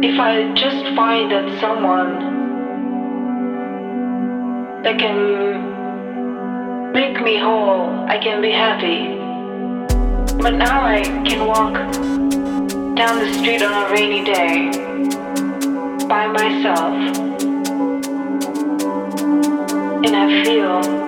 if I just find that someone that can make me whole, I can be happy. But now I can walk down the street on a rainy day by myself and I feel